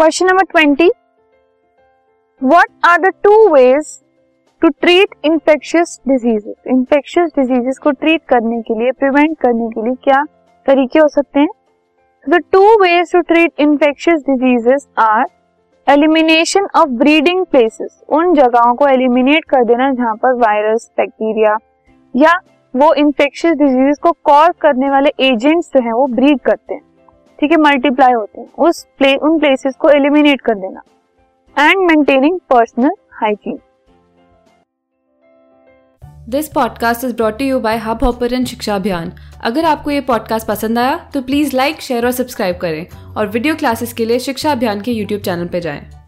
Question number twenty what are the two ways to treat infectious diseases infectious diseases को treat करने के लिए prevent करने के लिए क्या तरीके हो सकते हैं? The two ways to treat infectious diseases are elimination of breeding places उन जगहों को एलिमिनेट कर देना जहाँ पर वायरस बैक्टीरिया या वो इंफेक्शियस डिज़ीज़ को कॉज करने वाले एजेंट्स जो हैं वो ब्रीड करते हैं। ठीक है मल्टीप्लाई होते हैं। उस प्ले उन प्लेसेस को एलिमिनेट कर देना। And maintaining personal hygiene this podcast is brought you by Hubhopper Shiksha Abhiyan अगर आपको ये पॉडकास्ट पसंद आया तो प्लीज़ लाइक शेयर और सब्सक्राइब करें। और वीडियो क्लासेस के लिए शिक्षा अभियान के यूट्यूब चैनल पर जाएँ।